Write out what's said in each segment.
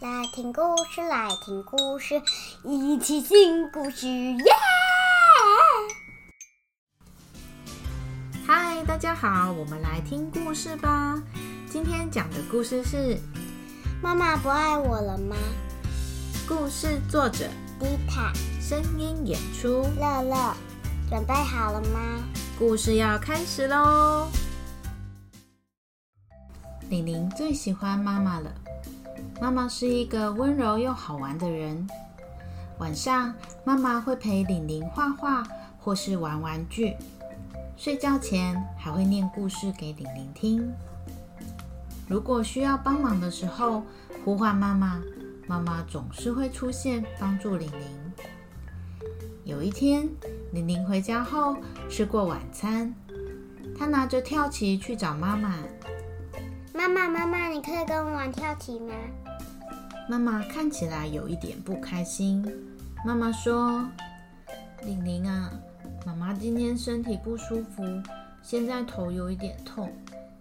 来听故事，来听故事，一起听故事耶！嗨，大家好，我们来听故事吧。今天讲的故事是《妈妈不爱我了吗？故事作者迪塔，声音演出乐乐，准备好了吗？故事要开始喽！玲玲最喜欢妈妈了。妈妈是一个温柔又好玩的人。晚上，妈妈会陪玲玲画画或是玩玩具。睡觉前还会念故事给玲玲听。如果需要帮忙的时候，呼唤妈妈，妈妈总是会出现帮助玲玲。有一天，玲玲回家后吃过晚餐，她拿着跳棋去找妈妈。妈妈，妈妈，你可以跟我玩跳棋吗？妈妈看起来有一点不开心。妈妈说：“玲玲啊，妈妈今天身体不舒服，现在头有一点痛，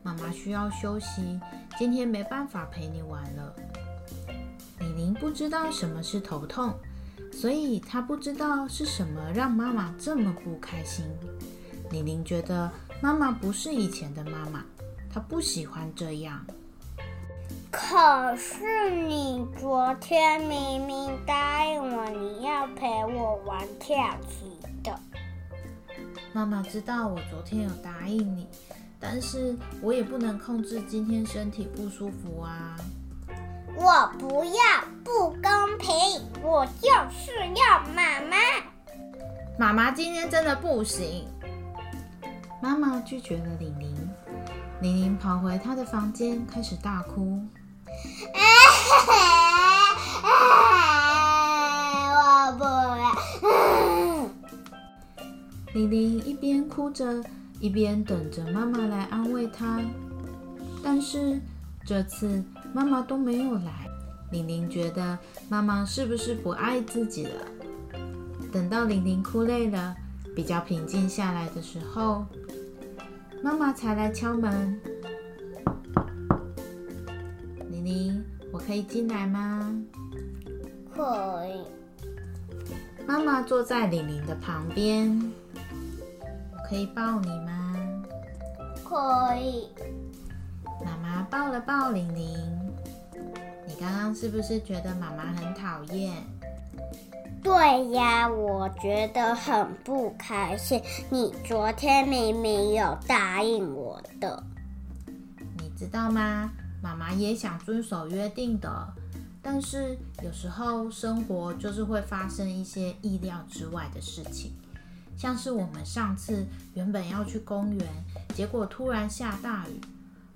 妈妈需要休息，今天没办法陪你玩了。”玲玲不知道什么是头痛，所以她不知道是什么让妈妈这么不开心。玲玲觉得妈妈不是以前的妈妈，她不喜欢这样。可是你昨天明明答应我你要陪我玩跳棋的。妈妈知道我昨天有答应你，但是我也不能控制今天身体不舒服啊。我不要，不公平！我就是要妈妈。妈妈今天真的不行。妈妈拒绝了玲玲，玲玲跑回她的房间开始大哭。我不要。玲玲一边哭着，一边等着妈妈来安慰她。但是这次妈妈都没有来。玲玲觉得妈妈是不是不爱自己了？等到玲玲哭累了，比较平静下来的时候，妈妈才来敲门。可以进来吗？可以。妈妈坐在玲玲的旁边，我可以抱你吗？可以。妈妈抱了抱玲玲，你刚刚是不是觉得妈妈很讨厌？对呀，我觉得很不开心。你昨天明明有答应我的，你知道吗？妈妈也想遵守约定的，但是有时候生活就是会发生一些意料之外的事情，像是我们上次原本要去公园，结果突然下大雨。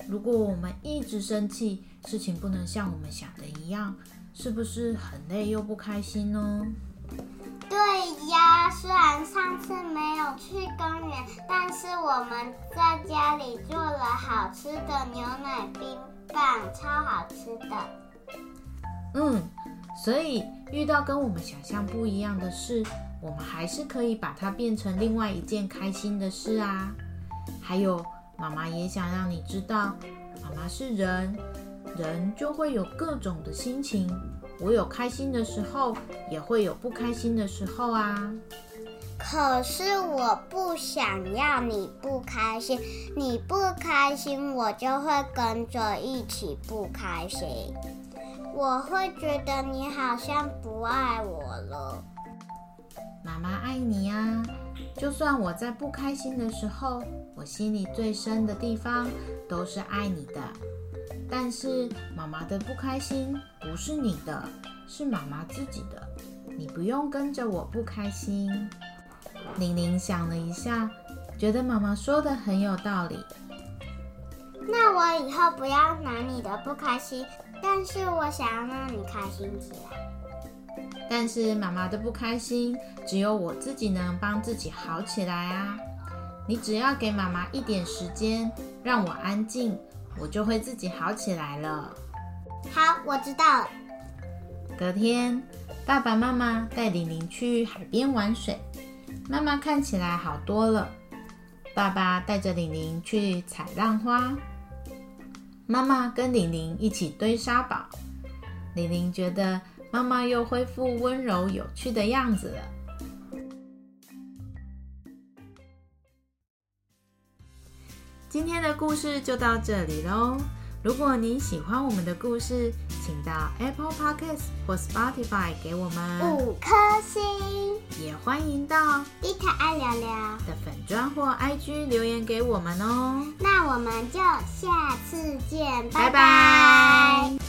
如果我们一直生气，事情不能像我们想的一样，是不是很累又不开心呢？是，没有去公园，但是我们在家里做了好吃的牛奶冰棒，超好吃的。嗯，所以遇到跟我们想象不一样的事，我们还是可以把它变成另外一件开心的事啊。还有，妈妈也想让你知道，妈妈是人，人就会有各种的心情。我有开心的时候，也会有不开心的时候啊。可是我不想要你不开心，你不开心，我就会跟着一起不开心。我会觉得你好像不爱我了。妈妈爱你呀，就算我在不开心的时候，我心里最深的地方都是爱你的。但是妈妈的不开心不是你的，是妈妈自己的。你不用跟着我不开心。玲玲想了一下，觉得妈妈说的很有道理。那我以后不要拿你的不开心，但是我想要让你开心起来。但是妈妈的不开心，只有我自己能帮自己好起来啊！你只要给妈妈一点时间，让我安静。我就会自己好起来了。好，我知道了。隔天，爸爸妈妈带玲玲去海边玩水。妈妈看起来好多了。爸爸带着玲玲去采浪花。妈妈跟玲玲一起堆沙堡。玲玲觉得妈妈又恢复温柔有趣的样子了。今天的故事就到这里喽。如果你喜欢我们的故事，请到 Apple Podcast 或 Spotify 给我们五颗星。也欢迎到迪卡爱聊聊的粉砖或 IG 留言给我们哦。那我们就下次见，拜拜拜。